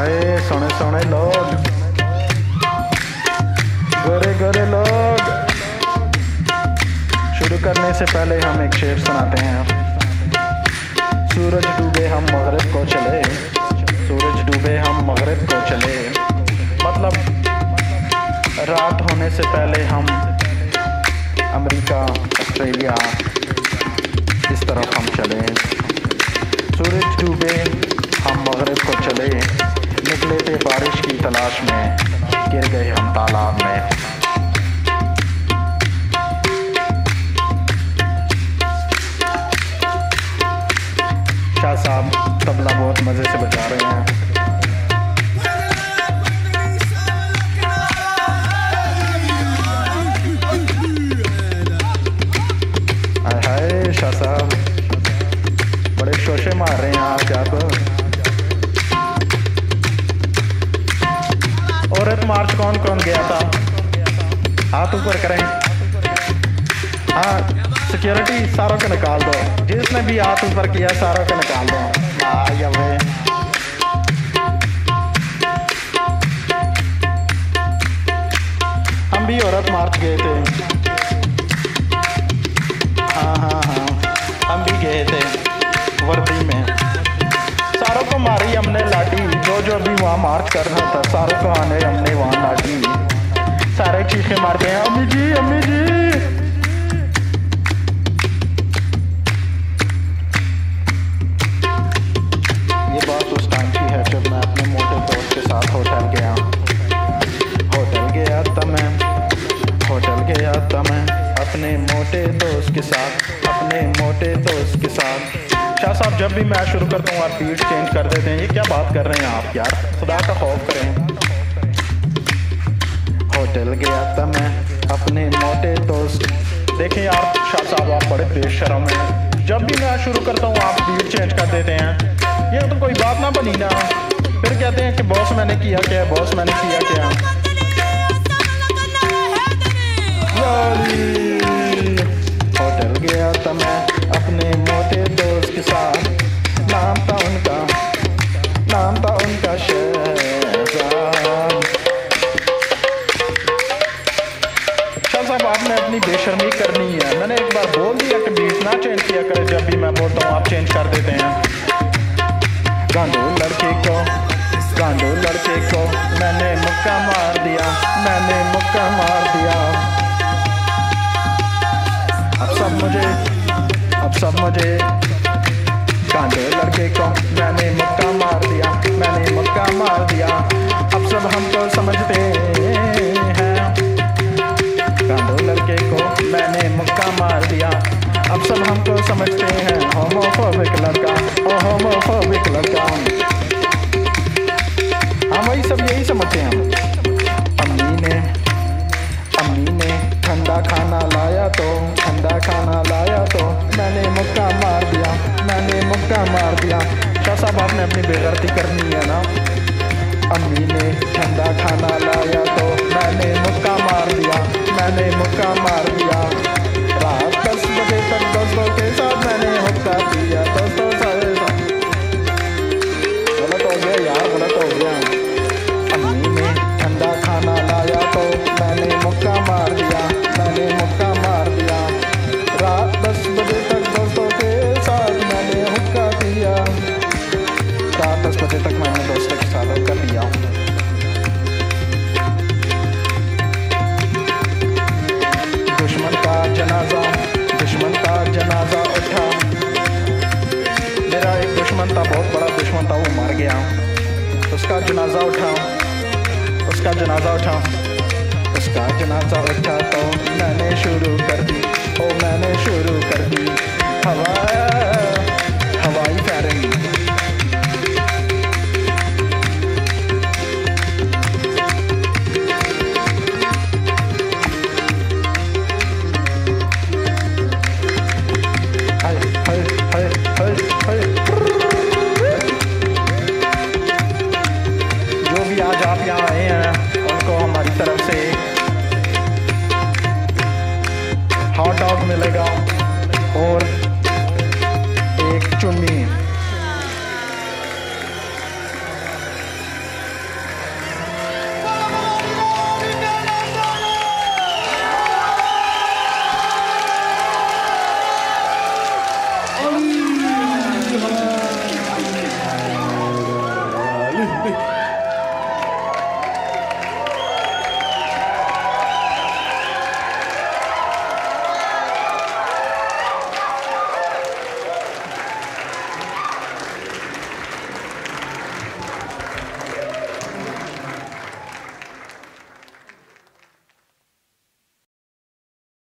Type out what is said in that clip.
ہائے سونے سونے لوگ گورے گورے لوگ شروع کرنے سے پہلے ہم ایک شعر سناتے ہیں سورج ڈوبے ہم مغرب کو چلے سورج ڈوبے ہم مغرب کو چلے مطلب رات ہونے سے پہلے ہم امریکہ آسٹریلیا اس طرف ہم چلے سورج ڈوبے ہم مغرب کو چلے نکلے تھے بارش کی تلاش میں، گر گئے ہم تالاب میں۔ شاہ صاحب تبلا بہت مزے سے بجا رہے ہیں۔ امرت مارچ کون کون گیا تھا ہاتھ اوپر کریں ہاں سیکیورٹی ساروں کو نکال دو جس نے بھی ہاتھ اوپر کیا ساروں کو نکال دو آئی اوے ہم بھی عورت مارچ گئے تھے وہاں مارچ کر رہا تھا ساروں کو آنے ہم نے وہاں لاٹھی سارے چیخے مارتے ہیں۔ امی جی امی جی۔ یہ بات اس ٹائم کی ہے جب میں اپنے موٹے دوست کے ساتھ ہوٹل گیا۔ ہوٹل گیا تھا میں، ہوٹل گیا تھا میں اپنے موٹے دوست کے ساتھ، اپنے موٹے دوست کے ساتھ۔ شاہ صاحب، جب بھی میں شروع کرتا ہوں آپ بیٹ چینج کر دیتے ہیں، یہ کیا بات کر رہے ہیں آپ یار؟ خدا کا خوف کریں۔ ہوٹل گیا تھا میں، اپنے موٹے دوست۔ دیکھیں یار شاہ صاحب، آپ بڑے بے شرم ہیں۔ جب بھی میں شروع کرتا ہوں، آپ بیٹ چینج کر دیتے ہیں۔ یہ تو کوئی بات نہ بنی نا۔ پھر کہتے ہیں کہ باس میں نے کیا کیا باس میں نے کیا کیا۔ ہوٹل گیا تھا میں اپنی بے شرمی کرنی ہے۔ میں نے ایک بار بول دیا کہ بیٹ نہ چینج کیا کرے جب بھی میں بولتا ہوں، آپ چینج کر دیتے ہیں۔ گانڈو لڑکے کو گانڈو لڑکے کو میں نے مکہ مار دیا، میں نے مکہ مار دیا۔ اب سب مجھے، اب سب مجھے۔ گانڈے لڑکے کو دیا اب سب ہم کو سمجھتے ہیں ہومو لڑکا او ہومو لڑکا ہم وہی سب یہی سمجھتے ہیں امی نے امی نے ٹھنڈا کھانا لایا تو ٹھنڈا کھانا لایا تو میں نے مکہ مار دیا میں نے مکہ مار دیا شاہ صاحب آپ نے اپنی بے غلطی کرنی ہے نا امی نے ٹھنڈا کھانا لایا تو میں نے مکہ مار دیا میں نے مکہ مار دیا رات دس بجے تک دوستوں کا جنازہ اٹھاؤں اس کا جنازہ اٹھاؤں اس کا جنازہ اٹھا تو میں نے شروع کر دی